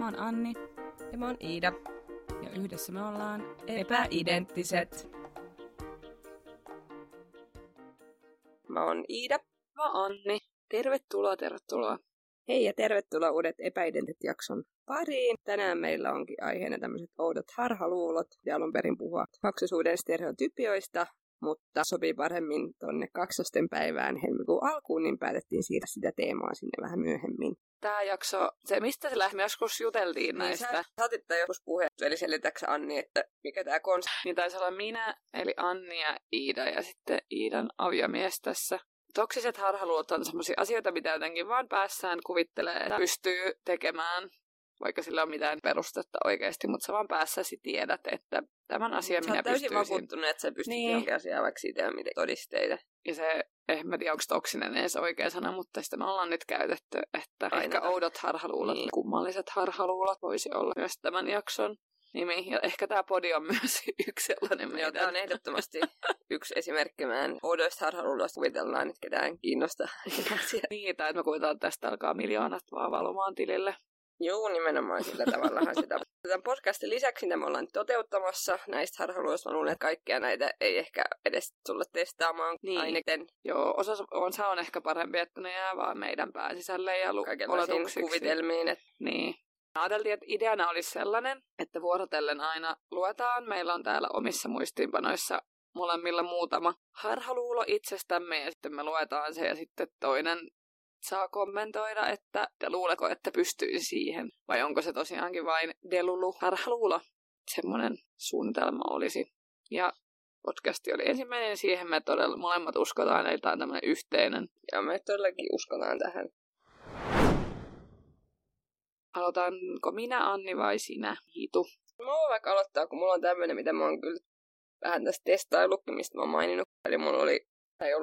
Mä oon Anni. Ja mä oon Iida. Ja yhdessä me ollaan epäidenttiset. Mä oon Iida. Mä oon Anni. Tervetuloa, tervetuloa. Hei ja tervetuloa uudet Epäidentit-jakson pariin. Tänään meillä onkin aiheena tämmöiset oudot harhaluulot ja alun perin puhua kaksisuuden stereotypioista, mutta sopii paremmin tonne kaksosten päivään helmikuun alkuun, niin päätettiin siirtää sitä teemaa sinne vähän myöhemmin. Tämä jakso, se mistä se lähti, joskus juteltiin niin näistä. Sä saatit joskus puhe, eli selitäksä Anni, että mikä tämä konsepti. Niin taisi olla minä, eli Anni ja Iida ja sitten Iidan aviomies tässä. Toksiset harhaluot on sellaisia asioita, mitä jotenkin vaan päässään kuvittelee, että pystyy tekemään vaikka sillä on mitään perustetta oikeasti, mutta sä vaan päässäsi tiedät, että tämän asian sä minä täysin pystyisin. vakuuttunut, että sä pystyt Niin. johonkin asiaan, vaikka siitä ei ole mitään todisteita. Ja se, en mä tiedä, onko toksinen edes oikea sana, mutta sitä me ollaan nyt käytetty, että Aina. ehkä oudot harhaluulot, Niin. kummalliset harhaluulot voisi olla myös tämän jakson nimi. Ja ehkä tämä podi on myös yksi sellainen Joo, tämä on ehdottomasti yksi esimerkki meidän oudoista harhaluuloista. Kuvitellaan, että ketään kiinnostaa. Niin, tai että me kuvitellaan, että tästä alkaa miljoonat vaan valumaan tilille. Joo, nimenomaan sillä tavallahan sitä. Tämän podcastin lisäksi, mitä me ollaan toteuttamassa näistä harhaluuloista, mä luulen, että kaikkia näitä ei ehkä edes tulla testaamaan Niin. ainakin Joo, osa osa on ehkä parempi, että ne jää vaan meidän pääsisälle ja lu- oletuksiksi. kuvitelmiin. Että Niin. Ajateltiin, että ideana olisi sellainen, että vuorotellen aina luetaan. Meillä on täällä omissa muistiinpanoissa molemmilla muutama harhaluulo itsestämme ja sitten me luetaan se ja sitten toinen saa kommentoida, että te luuleko, että pystyisi siihen. Vai onko se tosiaankin vain delulu harhaluulo. Semmoinen suunnitelma olisi. Ja podcasti oli ensimmäinen, siihen me todella molemmat uskotaan, eli tämä on tämmöinen yhteinen. ja me todellakin uskotaan tähän. Aloitanko minä, Anni, vai sinä, Hiitu? Mä voin vaikka aloittaa, kun mulla on tämmöinen, mitä mä oon kyllä vähän tästä testaillutkin, mistä mä oon maininnut. Eli mulla oli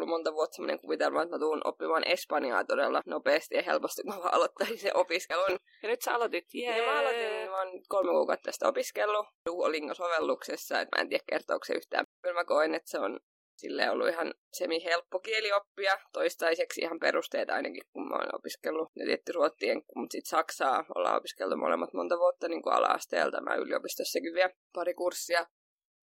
monta vuotta semmoinen kuvitelma, että mä tuun oppimaan espanjaa todella nopeasti ja helposti, kun mä vaan aloittaisin sen opiskelun. Ja nyt sä aloitit, jee! Ja mä aloitin, niin mä oon kolme kuukautta tästä opiskellut Duolingo-sovelluksessa, että mä en tiedä kertooko se yhtään. Kyllä mä koen, että se on sille ollut ihan semi-helppo kieli oppia, toistaiseksi ihan perusteet ainakin, kun mä oon opiskellut. Ja tietty ruottien, mutta sitten Saksaa ollaan opiskeltu molemmat monta vuotta niin kuin ala-asteelta. Mä yliopistossakin vielä pari kurssia.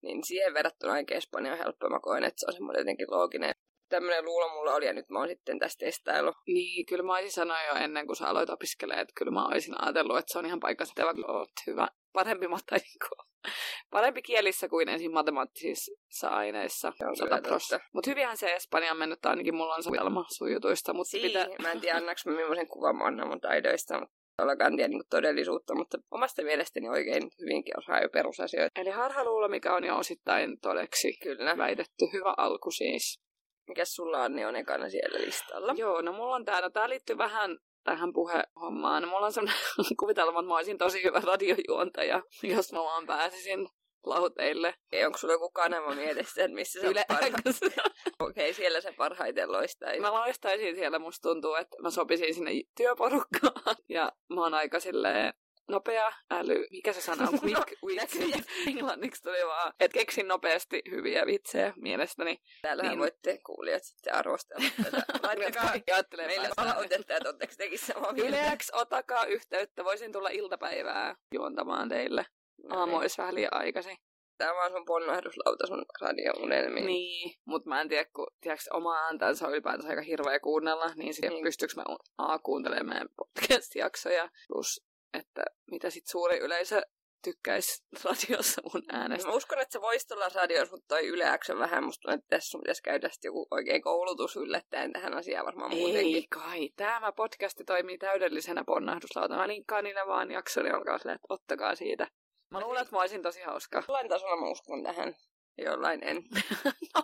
Niin siihen verrattuna ainakin Espanja on helppo. Mä koen, että se on semmoinen jotenkin looginen. Tämmöinen luulo mulla oli ja nyt mä oon sitten tästä testailu. Niin, kyllä mä olisin sanoa jo ennen kuin sä aloit opiskelemaan, että kyllä mä olisin ajatellut, että se on ihan paikka sitä, vaikka oot hyvä, parempi, mutta kuin, parempi kielissä kuin ensin matemaattisissa aineissa. Se on 100 kyllä pros. totta. Mutta hyvinhän se Espanja on mennyt, ainakin mulla on suunnitelma sujutuista, mutta Siihen, pitää... mä en tiedä annaks mä millaisen kuvan mä annan mun taidoista, mutta todellakaan tiedä niin todellisuutta, mutta omasta mielestäni oikein hyvinkin osaa jo perusasioita. Eli harhaluulo, mikä on jo osittain todeksi Kyllä. väitetty. Hyvä alku siis. Mikäs sulla Anni on ekana siellä listalla? Joo, no mulla on tää, no tää liittyy vähän tähän puhehommaan. No, mulla on sellainen kuvitelma, että mä olisin tosi hyvä radiojuontaja, jos mä vaan pääsisin lauteille. Ei, onko sulla joku kanava mielessä, että missä sä Yle parha- Okei, siellä se parhaiten loistaa. Mä loistaisin siellä, musta tuntuu, että mä sopisin sinne työporukkaan. Ja mä oon aika silleen nopea äly, mikä se sana on, quick wits. näköjään. Englanniksi tuli vaan, että keksin nopeasti hyviä vitsejä mielestäni. Täällähän Niin. voitte kuulijat sitten arvostella tätä. Laittakaa ajattelee meille palautetta, että ootteko tekin samaa mieltä. Yleäks otakaa yhteyttä, voisin tulla iltapäivää juontamaan teille. Aamu olisi vähän liian aikaisin. Tämä on vaan sun ponnahduslauta sun radiounelmiin. Niin, mutta mä en tiedä, kun tiedätkö, oma ääntänsä on ylipäätänsä aika hirveä kuunnella, niin sitten Niin. pystyykö mä A kuuntelemaan podcast-jaksoja, plus että mitä sit suuri yleisö tykkäisi radiossa mun äänestä. Mä uskon, että se voisi olla radiossa, mutta toi Yle X on vähän. Musta tuntuu, että tässä pitäisi käydä joku oikein koulutus yllättäen tähän asiaan varmaan muutenkin. Ei kai, tämä podcasti toimii täydellisenä ponnahduslautana. Mä linkkaan niille vaan jakson, niin olkaa silleen, että ottakaa siitä. Mä luulen, että mä olisin tosi hauska. Jollain tasolla mä uskon tähän. Jollain en. No,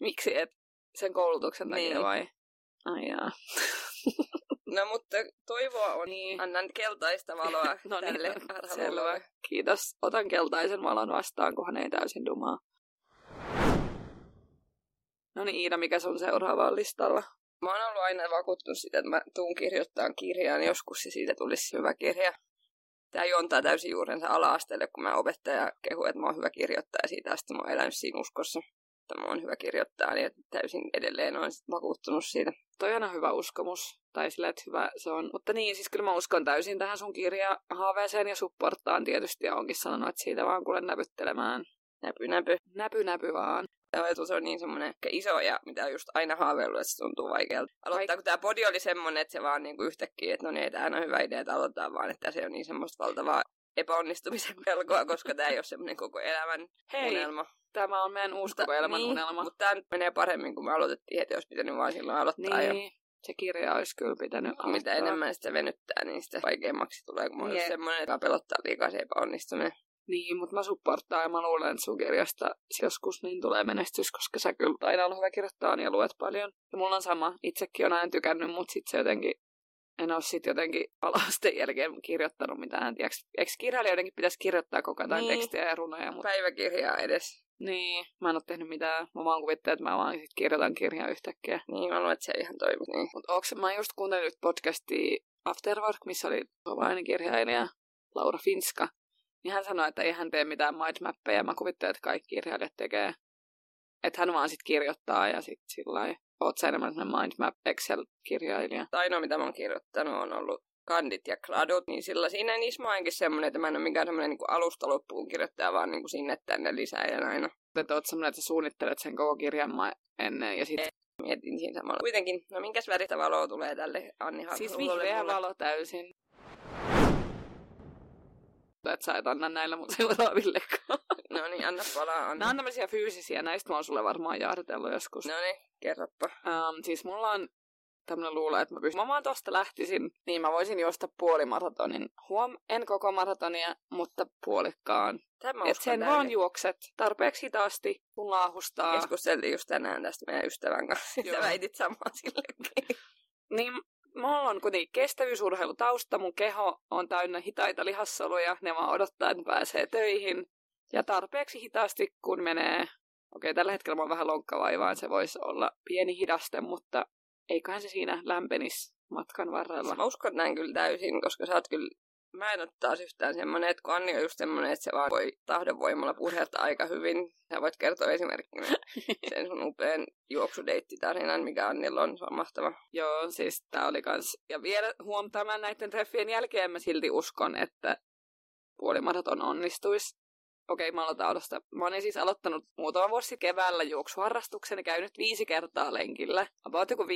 miksi et sen koulutuksen takia Niin. vai? Ai jaa. No mutta toivoa on. Niin. Annan keltaista valoa No niin, tälle selvä. Kiitos. Otan keltaisen valon vastaan, kunhan ei täysin dumaa. No niin, Iida, mikä sun seuraava on listalla? Mä oon ollut aina vakuuttunut sitä, että mä tuun kirjoittamaan kirjaan joskus ja siitä tulisi hyvä kirja. Tää juontaa täysin juurensa ala-asteelle, kun mä opettaja kehu, että mä oon hyvä kirjoittaja. Siitä asti mä oon elänyt siinä uskossa, että mä oon hyvä kirjoittaja. Niin täysin edelleen oon sit vakuuttunut siitä. Toi on hyvä uskomus. Tai sillä, että hyvä se on. Mutta niin, siis kyllä mä uskon täysin tähän sun kirjahaaveeseen ja supporttaan tietysti. Ja onkin sanonut, että siitä vaan kuulen näpyttelemään. Näpy, näpy. Näpy, näpy vaan. Tämä ajatus on niin semmoinen ehkä iso ja mitä on just aina haaveillut, että se tuntuu vaikealta. Aloittaa, kun tämä podi oli semmoinen, että se vaan niin kuin yhtäkkiä, että no niin, tämä on hyvä idea, että aloitetaan vaan, että se on niin semmoista valtavaa epäonnistumisen pelkoa, koska tämä ei ole semmoinen koko elämän Hei, unelma. tämä on meidän uusi koko elämän niin, unelma. Mutta tämä nyt menee paremmin, kun me aloitettiin heti, olisi pitänyt vaan silloin aloittaa jo. Niin, se kirja olisi kyllä pitänyt Mitä aloittaa. enemmän sitä venyttää, niin sitä vaikeammaksi tulee, kun mulla on semmoinen, että pelottaa liikaa se epäonnistuminen. Niin, mutta mä supporttaan ja mä luulen, että sun kirjasta joskus niin tulee menestys, koska sä kyllä aina ollut hyvä kirjoittaa ja luet paljon. Ja mulla on sama, itsekin on aina tykännyt, mutta sit se jotenkin, en ole sit jotenkin alasteen jälkeen kirjoittanut mitään. Tiedätkö, eikö kirjailijoidenkin pitäisi kirjoittaa koko ajan Niin. tekstiä ja runoja, mutta Päiväkirjaa edes. niin, mä en ole tehnyt mitään. Mä vaan kuvittelen, että mä vaan sit kirjoitan kirjaa yhtäkkiä. Niin, mä luulen, että se ihan toimii. Niin. Mutta onks, mä just kuuntelin nyt podcastia Afterwork, missä oli suomalainen kirjailija Laura Finska. Niin hän sanoi, että ei hän tee mitään mindmappeja. Mä kuvittelen, että kaikki kirjailijat tekee. Että hän vaan sit kirjoittaa ja sit sillä oot sä enemmän mindmap Excel-kirjailija. ainoa, mitä mä oon kirjoittanut, on ollut kandit ja kladut, niin sillä siinä niissä mä oonkin semmoinen, että mä en ole mikään semmoinen niin alusta loppuun kirjoittaja, vaan niin kuin sinne tänne lisää ja aina. Että oot semmoinen, että sä suunnittelet sen koko kirjan ennen ja sit... Mietin siinä samalla. Kuitenkin, no minkäs väristä valoa tulee tälle Anni Siis vihreä mulle? valo täysin. Että sä et anna näillä mun seuraavillekaan. No niin, anna palaa, anna. Nämä on tämmöisiä fyysisiä, näistä mä oon sulle varmaan jaaritellut joskus. No niin, kerropa. Um, siis mulla on tämmönen luulo, että mä pystyn. Mä vaan tosta lähtisin, niin mä voisin juosta puolimaratonin. Huom, en koko maratonia, mutta puolikkaan. Tämä Et sen vaan juokset tarpeeksi hitaasti, kun laahustaa. Keskusteltiin just tänään tästä meidän ystävän kanssa. Joo. Sä väitit samaa sillekin. Niin mulla on kuitenkin kestävyysurheilutausta, mun keho on täynnä hitaita lihassoluja, ne vaan odottaa, että pääsee töihin. Ja tarpeeksi hitaasti, kun menee, okei tällä hetkellä mä oon vähän lonkkavaivaa, se voisi olla pieni hidaste, mutta eiköhän se siinä lämpenisi matkan varrella. Mä uskon näin kyllä täysin, koska sä oot kyllä... Mä en ole taas yhtään semmonen, että kun Anni on just semmonen, että se vaan voi tahdonvoimalla purjata aika hyvin. Sä voit kertoa esimerkkinä sen sun upean juoksudeittitarinan, mikä Annilla on, se on mahtava. Joo, siis tää oli kans, ja vielä huom tämän näiden treffien jälkeen mä silti uskon, että puolimaraton onnistuisi. Okei, mä aloitan alusta. Mä olin siis aloittanut muutama vuosi keväällä juoksuharrastuksen ja käynyt viisi kertaa lenkillä. About joku 5-7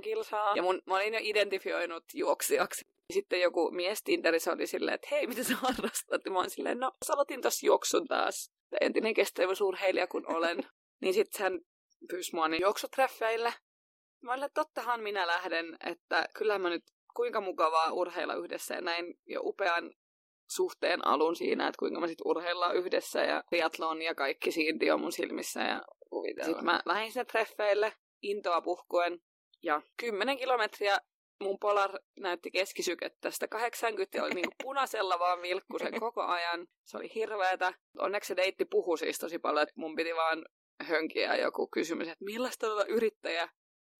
kilsaa. Ja mun, mä olin jo identifioinut juoksijaksi. Sitten joku mies Tinderissä oli silleen, että hei, mitä sä harrastat? Ja mä olin silleen, no, sä aloitin tossa juoksun taas. Entinen kestävyysurheilija kun olen. niin sitten hän pyysi mua niin juoksutreffeille. Mä olin, että tottahan minä lähden, että kyllä mä nyt kuinka mukavaa urheilla yhdessä ja näin jo upean suhteen alun siinä, että kuinka me sitten urheillaan yhdessä ja triathlon ja kaikki siirti on mun silmissä ja sitten mä lähdin sinne treffeille intoa puhkuen ja 10 kilometriä mun Polar näytti keskisykettä. Sitä 80 oli niinku punaisella vaan vilkku sen koko ajan. Se oli hirveetä. Onneksi se deitti puhui siis tosi paljon, että mun piti vaan hönkiä joku kysymys, että millaista olla yrittäjä.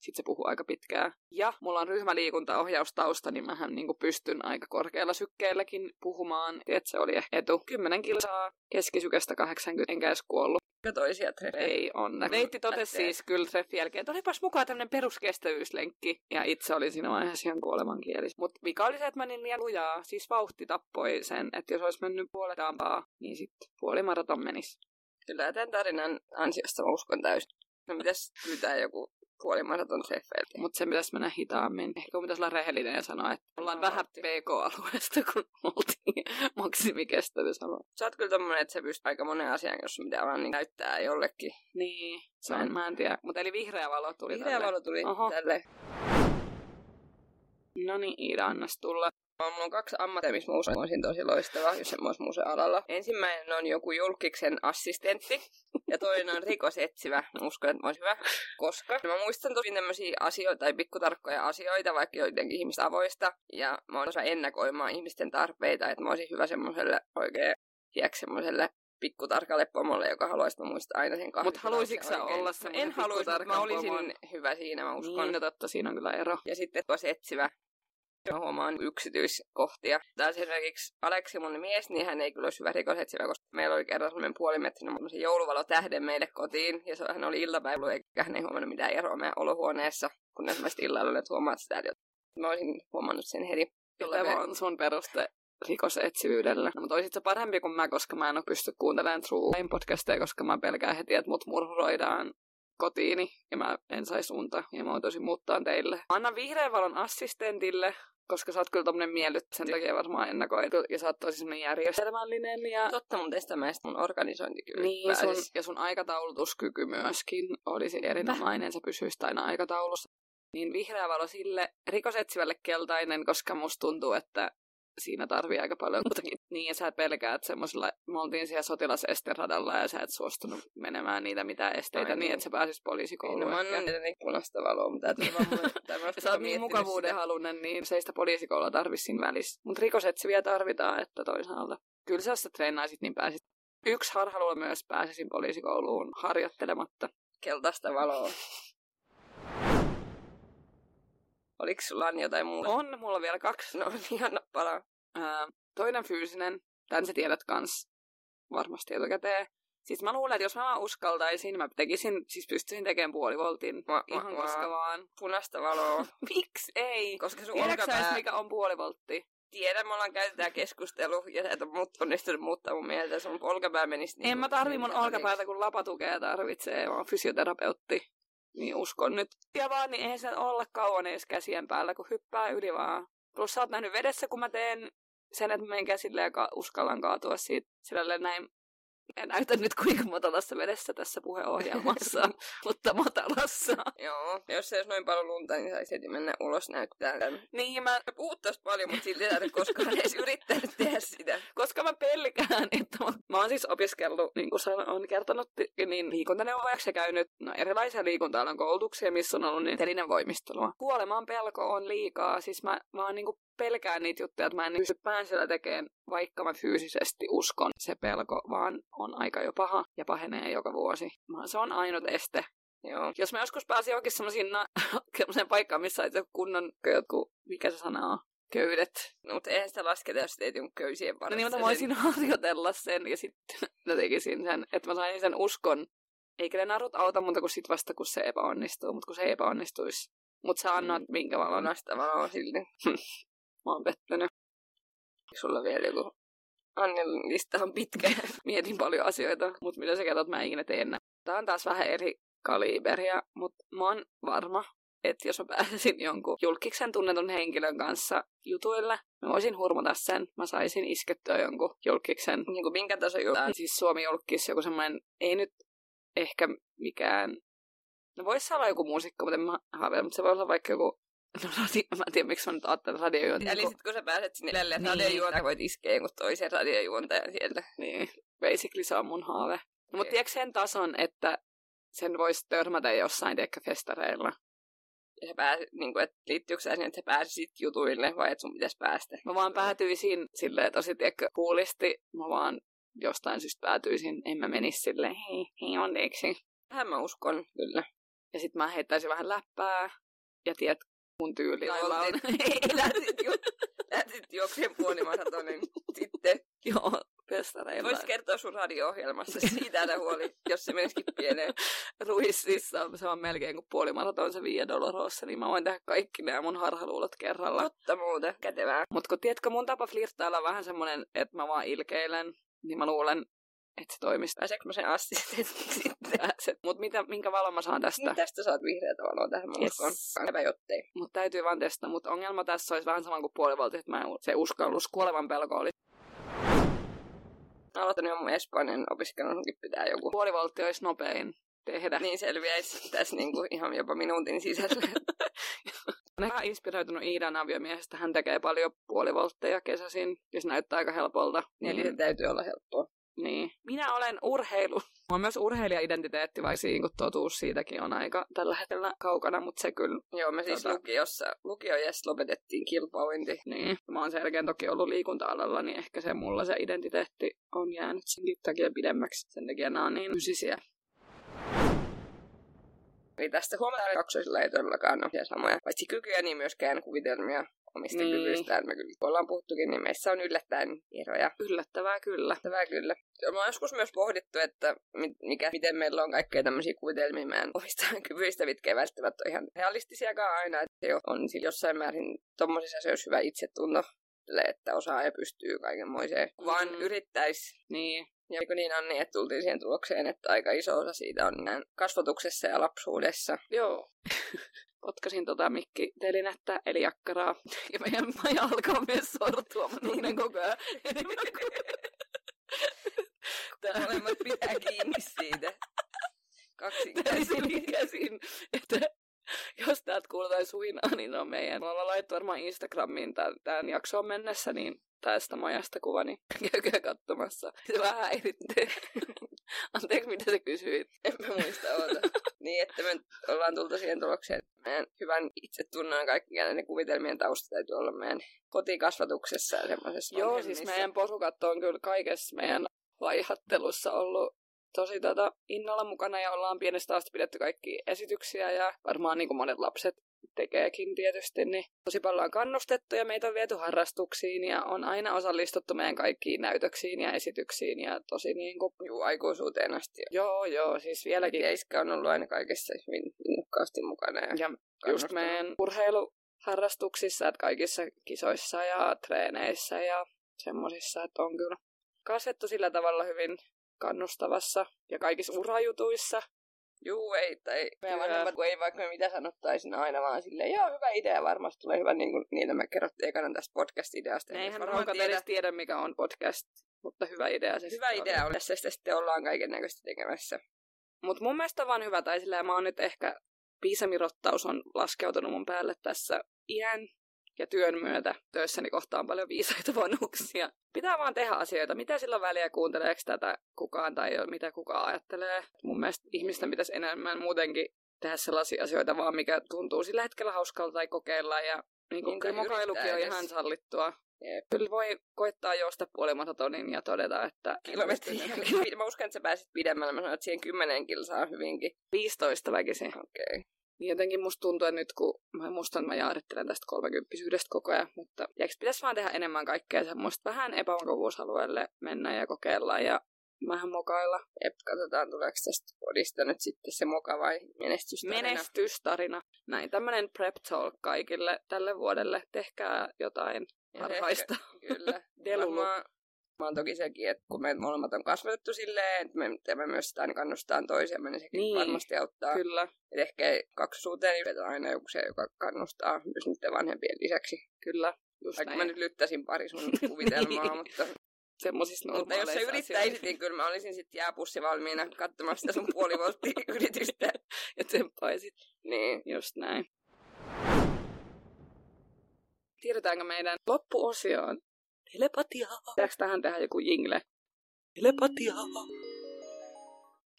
Sitten se puhuu aika pitkään. Ja mulla on ryhmäliikuntaohjaustausta, niin mähän niinku pystyn aika korkealla sykkeelläkin puhumaan. Et se oli ehkä etu. 10 kilsaa keskisykestä 80, enkä edes kuollut. Ja toisia treffejä. Ei onneksi. Deitti totesi Lähtee. siis kyllä treffin jälkeen, että olipas mukaan tämmönen peruskestävyyslenkki. Ja itse oli siinä vaiheessa ihan kuolemankieli. Mutta vika oli se, että menin liian lujaa. Siis vauhti tappoi sen, että jos olisi mennyt puolet ampaa, niin sitten puolimaraton menisi. Kyllä tämän tarinan ansiosta mä uskon täysin. No mitäs pyytää joku puolimaraton treffeiltä? Mutta sen pitäisi mennä hitaammin. Ehkä pitäisi olla rehellinen ja sanoa, että ollaan No, vähän. PK-alueesta, kun oltiin maksimikestävyysalue. Sä oot kyllä tommonen, että sä pystyt aika monen asian, jos pitää vaan niin näyttää jollekin. Niin, se Mä on, en- mä en tiedä. Mutta eli vihreä valo tuli Vihreä tälle. valo tuli Oho. tälle. No niin, Iida, annas tulla. Mulla on kaksi ammattia, missä mä olisin tosi loistava, jos en mä olisi musealalla. Ensimmäinen on joku julkiksen assistentti, ja toinen on rikosetsivä. Mä uskon, että mä olisin hyvä, koska mä muistan tosi tämmöisiä asioita tai pikkutarkkoja asioita, vaikka joidenkin ihmistä avoista, ja mä oon osa ennakoimaan ihmisten tarpeita, että mä olisin hyvä semmoiselle oikein, tiedätkö, semmoiselle pikkutarkalle pomolle, joka haluaisi, muistan aina sen kahden Mut haluaisitko sä olla semmoinen En haluaisi, mutta mä olisin pomon? hyvä siinä, mä uskon. Niin, no totta, siinä on kyllä ero. Ja sitten tosi etsivä. Mä huomaan yksityiskohtia. Taas esimerkiksi Aleksi, mun mies, niin hän ei kyllä olisi hyvä rikosetsivä, koska meillä oli kerran sellainen puolimetrinen semmoisen jouluvalotähden meille kotiin. Ja se, hän oli iltapäivä, eikä hän ei huomannut mitään eroa meidän olohuoneessa. kun esimerkiksi illalla olet huomaat sitä, että mä olisin huomannut sen heti. Jolle on sun peruste rikosetsivyydellä. No, mutta olisit se parempi kuin mä, koska mä en ole pysty kuuntelemaan True Crime podcasteja, koska mä pelkään heti, että mut murhuroidaan kotiini ja mä en saisi unta ja mä voisin muuttaa teille. Mä annan vihreän valon assistentille, koska sä oot kyllä tommonen miellyt, sen takia varmaan ennakoitu, ja sä oot tosi semmonen järjestelmällinen. Ja... Totta mun testamäistä mun organisointikyky Niin, sun, ja sun aikataulutuskyky myöskin olisi erinomainen, sä pysyisit aina aikataulussa. Niin vihreä valo sille, rikosetsivälle keltainen, koska musta tuntuu, että siinä tarvii aika paljon muutakin. Niin, ja sä pelkäät semmoisella, me oltiin siellä sotilasesteradalla ja sä et suostunut menemään niitä mitään esteitä Ai, niin, että sä pääsis poliisikouluun. Niin, no, mä annan niin punaista valoa, mutta vaan mulle Sä oot niin mukavuuden halunen, niin se ei sitä poliisikoulua tarvi siinä välissä. Mutta rikosetsiviä tarvitaan, että toisaalta. Kyllä sä sitä treenaisit, niin pääsit. Yksi harhaluulla myös pääsisin poliisikouluun harjoittelematta. Keltaista valoa. Oliko sulla jotain muuta? On, mulla on vielä kaksi. No niin, anna palaa. Ää, toinen fyysinen, tämän sä tiedät kans varmasti etukäteen. Siis mä luulen, että jos mä vaan uskaltaisin, mä tekisin, siis pystyisin tekemään puolivoltin. Mä, ihan mä, koska vaan. Punaista valoa. Miksi ei? Koska sun olkapää... mikä on puolivoltti? Tiedän, me ollaan käyty tää keskustelu, ja et on onnistunut muuttaa mun mieltä, sun olkapää menisi niin... En mä tarvi mun olkapäätä, kun lapatukea tarvitsee, mä oon fysioterapeutti. Niin uskon nyt. Ja vaan, niin eihän se olla kauan edes käsien päällä, kun hyppää yli vaan. Plus sä oot nähnyt vedessä, kun mä teen sen, että menen käsille ja ka- uskallan kaatua siitä sillä näin en näytä nyt kuinka matalassa vedessä tässä puheohjelmassa, mutta matalassa. Joo, jos se olisi noin paljon lunta, niin saisi heti mennä ulos näyttää. Niin, mä... Puhut paljon, mutta silti ei koskaan edes yrittänyt tehdä sitä. Koska mä pelkään, että mä, mä oon siis opiskellut, niin kuin on kertonut, niin liikuntaneuvojaksi ja käynyt no, erilaisia liikunta koulutuksia, missä on ollut niin telinen voimistelua. Kuolemaan pelko on liikaa, siis mä, mä oon niin kuin pelkään niitä juttuja, että mä en pysty päänsillä tekemään, vaikka mä fyysisesti uskon. Se pelko vaan on aika jo paha ja pahenee joka vuosi. Se on ainut este. Joo. Jos mä joskus pääsin johonkin semmoisiin na- paikkaan, missä on kunnon joku, mikä se sana on, köydet. No, mutta eihän sitä lasketa, jos teet jonkun köysien varassa. No niin, mutta mä voisin harjoitella sen ja sitten mä tekisin sen, että mä sain sen uskon. Eikä ne narut auta muuta kuin sit vasta, kun se epäonnistuu, mutta kun se epäonnistuisi. Mutta sä annat mm. minkä valon. Punaista valoa silti. Mä oon pettänyt. Sulla vielä joku Annel lista on pitkä. Mietin paljon asioita, mutta mitä sä katsot, mä ikinä tee Tää on taas vähän eri kaliberia, mutta mä oon varma, että jos mä pääsisin jonkun julkiksen tunnetun henkilön kanssa jutuille, mä voisin hurmata sen. Mä saisin iskettyä jonkun julkiksen. Niin kuin minkä taso julkis? Siis Suomi-julkis, joku semmoinen, ei nyt ehkä mikään... No voisi olla joku muusikko, mutta en mä haaveilla, mutta se voi olla vaikka joku No radio, mä en tiedä, miksi mä nyt ajattelen radiojuontaja. Eli sitten kun sä pääset sinne edelleen niin. radiojuontaja, voit iskeä jonkun toisen radiojuontajan sieltä. Niin, basically se on mun haave. No, mutta tiedätkö sen tason, että sen voisi törmätä jossain ehkä festareilla? Ja sä pääset, niin kuin, että liittyykö sä sinne, että sä pääsisit jutuille vai että sun pitäisi päästä? Mä vaan päätyisin silleen tosi tiedätkö, puulisti. Mä vaan jostain syystä päätyisin, en mä menisi silleen, hei, hei onneksi. Tähän mä uskon, kyllä. Ja sitten mä heittäisin vähän läppää. Ja tiedät, mun tyyli. Tai on. Ei, lähtit, ju, lähtit juokseen puolimaratonin sitten. Joo, festareilla. Voisi kertoa sun radio-ohjelmassa siitä, että huoli, jos se menisikin pieneen. Ruississa se on melkein kuin puolimaraton se Via Dolorosa, niin mä voin tehdä kaikki nämä mun harhaluulot kerralla. Totta muuta, kätevää. Mutta kun tiedätkö, mun tapa flirttailla on vähän semmoinen, että mä vaan ilkeilen, niin mä luulen, että se toimisi. Pääseekö mä sen asti sitten? Mutta minkä valon mä saan tästä? Niin tästä saat vihreätä valoa tähän, mä yes. uskon. Hyvä jottei. Mutta täytyy vaan testata. Mutta ongelma tässä olisi vähän sama kuin puolivolti, että mä en, se uskallus, kuolevan pelko oli. Aloitan jo mun Espanjan opiskelun, pitää joku. Puolivoltti olisi nopein tehdä. Niin selviäisi tässä niinku ihan jopa minuutin sisällä. Olen vähän inspiroitunut Iidan aviomiehestä. Hän tekee paljon puolivoltteja kesäisin, jos näyttää aika helpolta. Niin, niin. täytyy olla helppoa. Niin. Minä olen urheilu. Mä myös urheilija-identiteetti, vai siinä kun totuus siitäkin on aika tällä hetkellä kaukana, mutta se kyllä... Joo, me siis tota... lukiossa, lukiojes lopetettiin kilpauinti. Niin, mä oon selkeän toki ollut liikunta-alalla, niin ehkä se mulla se identiteetti on jäänyt sen takia pidemmäksi. Sen takia nämä on niin fysisiä. Eli tästä huomataan kaksoisilla ei todellakaan ole samoja. Paitsi kykyjä, niin myöskään kuvitelmia omista Niin. kyvyistään. Me kyllä kun ollaan puhuttukin, niin meissä on yllättäen eroja. Yllättävää kyllä. Tämä kyllä. Mä oon joskus myös pohdittu, että mi- mikä, miten meillä on kaikkea tämmöisiä kuvitelmia meidän omista kyvyistä, mitkä ei välttämättä ole ihan realistisiakaan aina. Että se on jossain määrin tommosissa asioissa hyvä itsetunto, että osaa ja pystyy kaikenmoiseen. Vaan Mm. yrittäisi Niin. ja kun niin on niin, että tultiin siihen tulokseen, että aika iso osa siitä on näin kasvatuksessa ja lapsuudessa. Joo. Potkasin tota mikki-telinettä, eli jakkaraa. Ja meidän maja alkaa myös sortua. Mä tunnen koko ajan. Tää Molemmat pitää kiinni siitä. Kaksi käsin käsin, että jos täältä kuuluu jotain suinaa, niin on meidän. Me ollaan laittu varmaan Instagramiin tämän, tämän jaksoon mennessä, niin tästä majasta kuva, niin käykää katsomassa. Se vähän häiritsee. Anteeksi, mitä sä kysyit? En mä muista oota. niin, että me ollaan tultu siihen tulokseen, että meidän hyvän itsetunnon kaikkien näiden kuvitelmien tausta täytyy olla meidän kotikasvatuksessa ja semmoisessa Joo, siis meidän porukat on kyllä kaikessa meidän vaihattelussa ollut tosi tota, innolla mukana ja ollaan pienestä asti pidetty kaikki esityksiä ja varmaan niin kuin monet lapset tekeekin tietysti, niin tosi paljon on kannustettu ja meitä on viety harrastuksiin ja on aina osallistuttu meidän kaikkiin näytöksiin ja esityksiin ja tosi niin kuin, Juu, aikuisuuteen asti. joo joo, siis vieläkin. Jäiskä on ollut aina kaikessa hyvin innokkaasti mukana. Ja, Ja just meidän urheiluharrastuksissa, että kaikissa kisoissa ja treeneissä ja semmosissa, että on kyllä kasvettu sillä tavalla hyvin kannustavassa ja kaikissa urajutuissa. Juu, ei, tai meidän vanhemmat, kun ei vaikka mitä sanottaisiin aina vaan silleen, joo, hyvä idea, varmasti tulee hyvä, niin kuin niitä me kerrottiin ekana tästä podcast-ideasta. Ne Ei eihän varmaan tiedä. edes tiedä, mikä on podcast, mutta hyvä idea se Hyvä idea on, tässä sitä sitten ollaan kaiken näköistä tekemässä. Mutta mun mielestä on vaan hyvä, tai silleen mä oon nyt ehkä, piisamirottaus on laskeutunut mun päälle tässä iän ja työn myötä. Töissäni kohtaan paljon viisaita vanhuksia. Pitää vaan tehdä asioita. Mitä sillä on väliä, kuunteleeko tätä kukaan tai mitä kukaan ajattelee. Mun mielestä ihmisten pitäisi enemmän muutenkin tehdä sellaisia asioita vaan, mikä tuntuu sillä hetkellä hauskalta tai kokeilla. Ja niin kuin Niin, mokailukin on ihan sallittua. Jep. Kyllä voi koittaa juosta puolimaratonin ja todeta, että Kilometriä. Mä uskon, että sä pääsit pidemmälle. Mä sanoin, että siihen kymmenen kilsaa hyvinkin. 15 väkisin. Okei. Okay. Niin jotenkin musta tuntuu, että nyt kun mä musta että mä jaarittelen tästä kolmekymppisyydestä koko ajan, mutta jääkö pitäisi vaan tehdä enemmän kaikkea semmoista vähän epämukavuusalueelle mennä ja kokeilla ja vähän mokailla. Jep, katsotaan tuleeko tästä podista nyt sitten se mukava menestystarina. Menestystarina. Näin, tämmönen prep talk kaikille tälle vuodelle. Tehkää jotain parhaista. ehkä- Kyllä. Delulu. Mä, mä oon toki sekin, että kun me molemmat on kasvatettu silleen, että me teemme myös sitä aina kannustaa toisiamme, niin sekin Niin. varmasti auttaa. Kyllä, Et ehkä ei kaksosuuteen niin aina joku se, joka kannustaa myös niiden vanhempien lisäksi. kyllä. Just Vaikka näin. mä nyt lyttäisin pari sun kuvitelmaa, Niin. mutta, Semmosissa mutta jos sä yrittäisit, niin kyllä mä olisin sitten jääpussi valmiina katsomaan sitä sun puolivolttiyritystä. Ja tsemppaisit. niin. Just näin. Tiedetäänkö meidän loppuosioon? Telepatiaa. Pitääkö tähän tehdä joku jingle? Telepatiaa.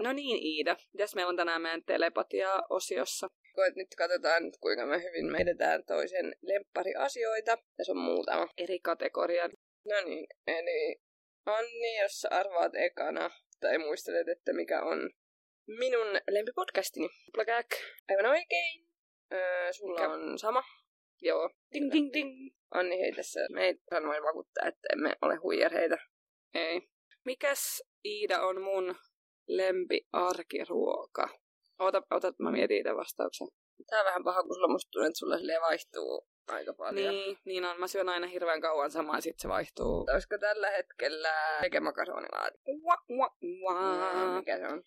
No niin, Iida. Mitäs meillä on tänään meidän telepatia-osiossa? Koet nyt katsotaan, kuinka me hyvin me edetään toisen lemppariasioita. Tässä on muutama. Eri kategorian. No niin, eli Anni, jos sä arvaat ekana, tai muistelet, että mikä on minun lempipodcastini. Plagak. Aivan oikein. Öö, sulla Mikä? on sama. Joo. Ding, ding, ding. Anni hei tässä meitä sanoin vakuuttaa, että emme ole huijareita. Ei. Mikäs Iida on mun lempiarkiruoka? Ota, ota, mä mietin itse vastauksen. Tää on vähän paha, kun sulla musta tuntuu, että sulla vaihtuu aika paljon. Niin, niin on. Mä syön aina hirveän kauan samaa, sit se vaihtuu. Olisiko tällä hetkellä wa, wa. Mikä se on?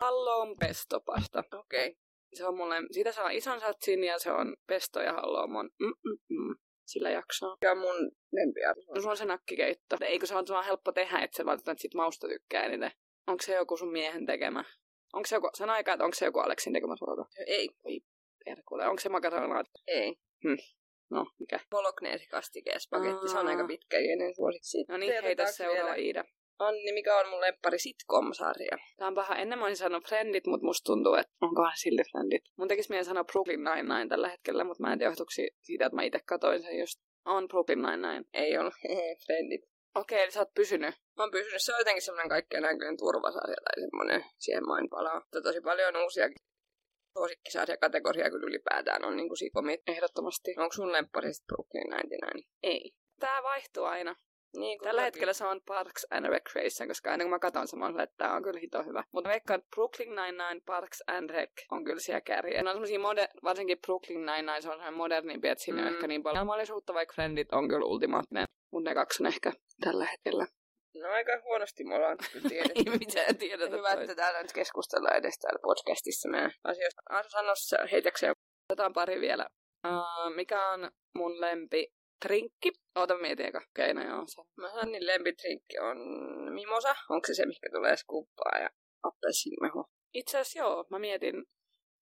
Hallon pestopasta. Okei. Okay. Se on mulle, siitä saa ison satsin ja se on pesto ja hallomon. Mm-mm-mm. Sillä jaksaa. On mun lempiarvo? No sulla on se nakkikeitto. Eikö se ole vaan helppo tehdä, että se välttämättä sit mausta tykkää eniten? Onko se joku sun miehen tekemä? Onko se joku, sen aikaa, että onko se joku Aleksin tekemä ruoka? Ei, Perkule, onko se makaronaat? ei. No, mikä? Bolognese kastike spagetti, se on aika pitkä ja ennen suosikki. No niin, heitä seuraava Iida. Anni, mikä on mun lemppari sitcom-sarja? Tää on paha. Ennen mä olisin sanonut Friendit, mutta musta tuntuu, että onkohan silti Friendit. Mun tekisi mieli sanoa Brooklyn Nine-Nine tällä hetkellä, mutta mä en tiedä siitä, että mä itse katoin sen just. On Brooklyn Nine-Nine. Ei ole. Friendit. Okei, eli sä oot pysynyt. Mä oon pysynyt, se on jotenkin semmoinen kaikkien näköinen turvasarja tai semmoinen, siihen mä en palaa. Mutta tosi paljon on uusia suosikkisarjakategoria kyllä ylipäätään on niinku sikomit. Ehdottomasti. Onko sun lempparista Brooklyn 99? Ei. Tää vaihtuu aina. Niin, Tällä toki- hetkellä se on Parks and Recreation, koska aina kun mä katson sen, mä oon silleen, että tää on kyllä hito hyvä. Mutta veikkaan, että Brooklyn Nine-Nine, Parks and Rec on kyllä siellä kärjessä. Ne on semmosia moder- varsinkin Brooklyn Nine-Nine, se on semmoinen modernimpi, että siinä mm. On ehkä niin paljon ilmallisuutta, vaikka Friendit on kyllä ultimaattinen. Mutta ne kaksi on ehkä tällä hetkellä. No aika huonosti me ollaan tiedetty. Ei mitään tiedetä. Hyvä, toi. että täällä nyt keskustellaan edes täällä podcastissa meidän asioista. Arto sanossa heitäkseen. Otetaan pari vielä. Uh, mikä on mun lempi trinkki? Oota, mietin eka. Okei, no joo. Se. Mä Hannin lempitrinkki on mimosa. Onko se se, mikä tulee skuppaa ja appelsiinimehu? Itse asiassa joo, mä mietin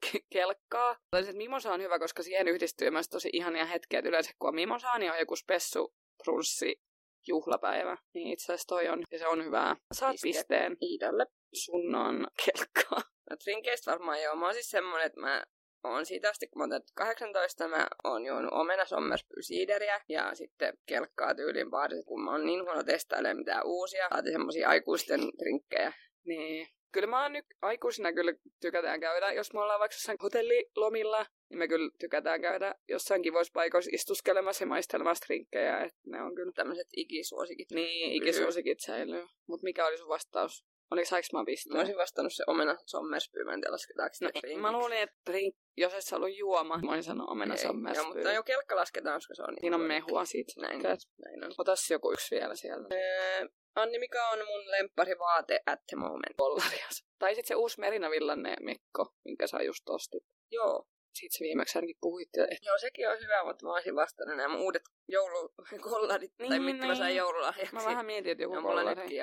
ke- kelkkaa. Tai että mimosa on hyvä, koska siihen yhdistyy myös tosi ihania hetkiä. Et yleensä kun on mimosaa, niin on joku spessu, prunssi, juhlapäivä. Niin itse asiassa toi on, ja se on hyvää. Saat Pisteet. pisteen. Iidalle. Sun on kelkkaa. No trinkeistä varmaan joo. Mä oon siis semmonen, että mä oon siitä asti, kun mä oon täyttänyt 18, mä oon juonut omena sommerspysiideriä ja sitten kelkkaa tyylin baarissa, kun mä oon niin huono testailemaan mitään uusia. Saati semmosia aikuisten trinkkejä. Niin. Kyllä mä oon nyt aikuisina kyllä tykätään käydä. Jos me ollaan vaikka jossain hotellilomilla, niin me kyllä tykätään käydä jossain kivoissa paikoissa istuskelemassa ja maistelemassa trinkkejä. Että ne on kyllä Tämmöiset ikisuosikit. Niin, ikisuosikit säilyy. Mutta mikä oli sun vastaus? Oliko saiko mä Mä pisteen? olisin vastannut se omena sommerspy, mä en tiedä lasketaanko sitä No, trinkiksi. mä luulin, että drink, jos et sä ollut juoma, mä olisin sanonut omena Ei, sommerspy. Joo, mutta jo kelkka lasketaan, koska se on niin Siinä on huono. mehua siitä. Näin, näin on. Otas joku yksi vielä siellä. Öö, Anni, mikä on mun lemppari vaate at the moment? Pollarias. Tai sitten se uusi Merina Villanne Mikko, minkä sä just ostit. Joo. Siitä se viimeksi ainakin puhuit. Että Joo, sekin on hyvä, mutta mä olisin vastannut nämä uudet joulukolladit, tai Niin, mitkä mä sain niin. joululahjaksi. mä vähän mietin, että joku on mulla nytkin.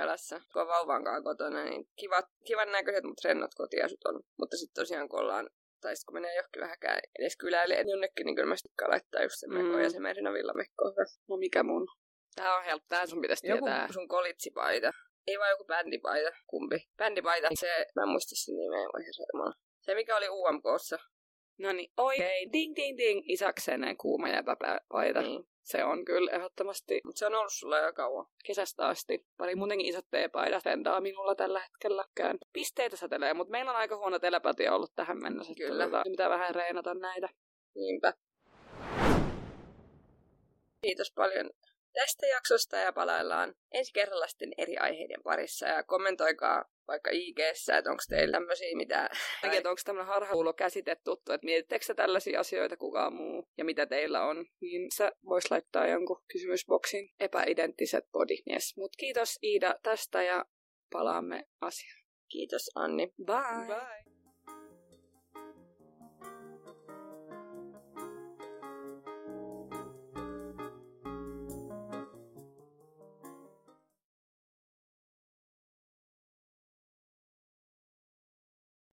Kun on vauvankaan kotona, niin kivat, kivan näköiset, mutta rennot kotiasut on. Mutta sitten tosiaan kun ollaan, tai sit kun menee johonkin vähäkään edes kyläille, jonnekin, niin kyllä mä sitten laittaa just se meko Mm. ja se Merina Villamekko. No mikä mun? Tää on helppo. Tää sun pitäisi Joku tietää. sun kolitsipaita. Ei vaan joku bändipaita. Kumpi? Bändipaita. Se, mä en muista sen nimeä, voi herra Se, mikä oli UMKssa. No niin, oikein. Ding, ding, ding. Isaksenen kuuma jäpäpaita. Niin. Se on kyllä ehdottomasti Mutta se on ollut sulla jo kauan. kesästä asti. Pari muutenkin isot teepaidat tentaa minulla tällä hetkelläkään. Pisteitä satelee, mutta meillä on aika huono telepatia ollut tähän mennessä. Kyllä. Tota, pitää vähän reenata näitä. Niinpä. Kiitos paljon tästä jaksosta ja palaillaan ensi kerralla sitten eri aiheiden parissa. Ja kommentoikaa vaikka ig että onko teillä tämmöisiä, mitä... Että onko tämmöinen harhakuulo käsite tuttu, että mietittekö te tällaisia asioita kukaan muu ja mitä teillä on, niin sä vois laittaa jonkun kysymysboksin epäidenttiset body. Yes. Mut kiitos Iida tästä ja palaamme asiaan. Kiitos Anni. Bye! Bye.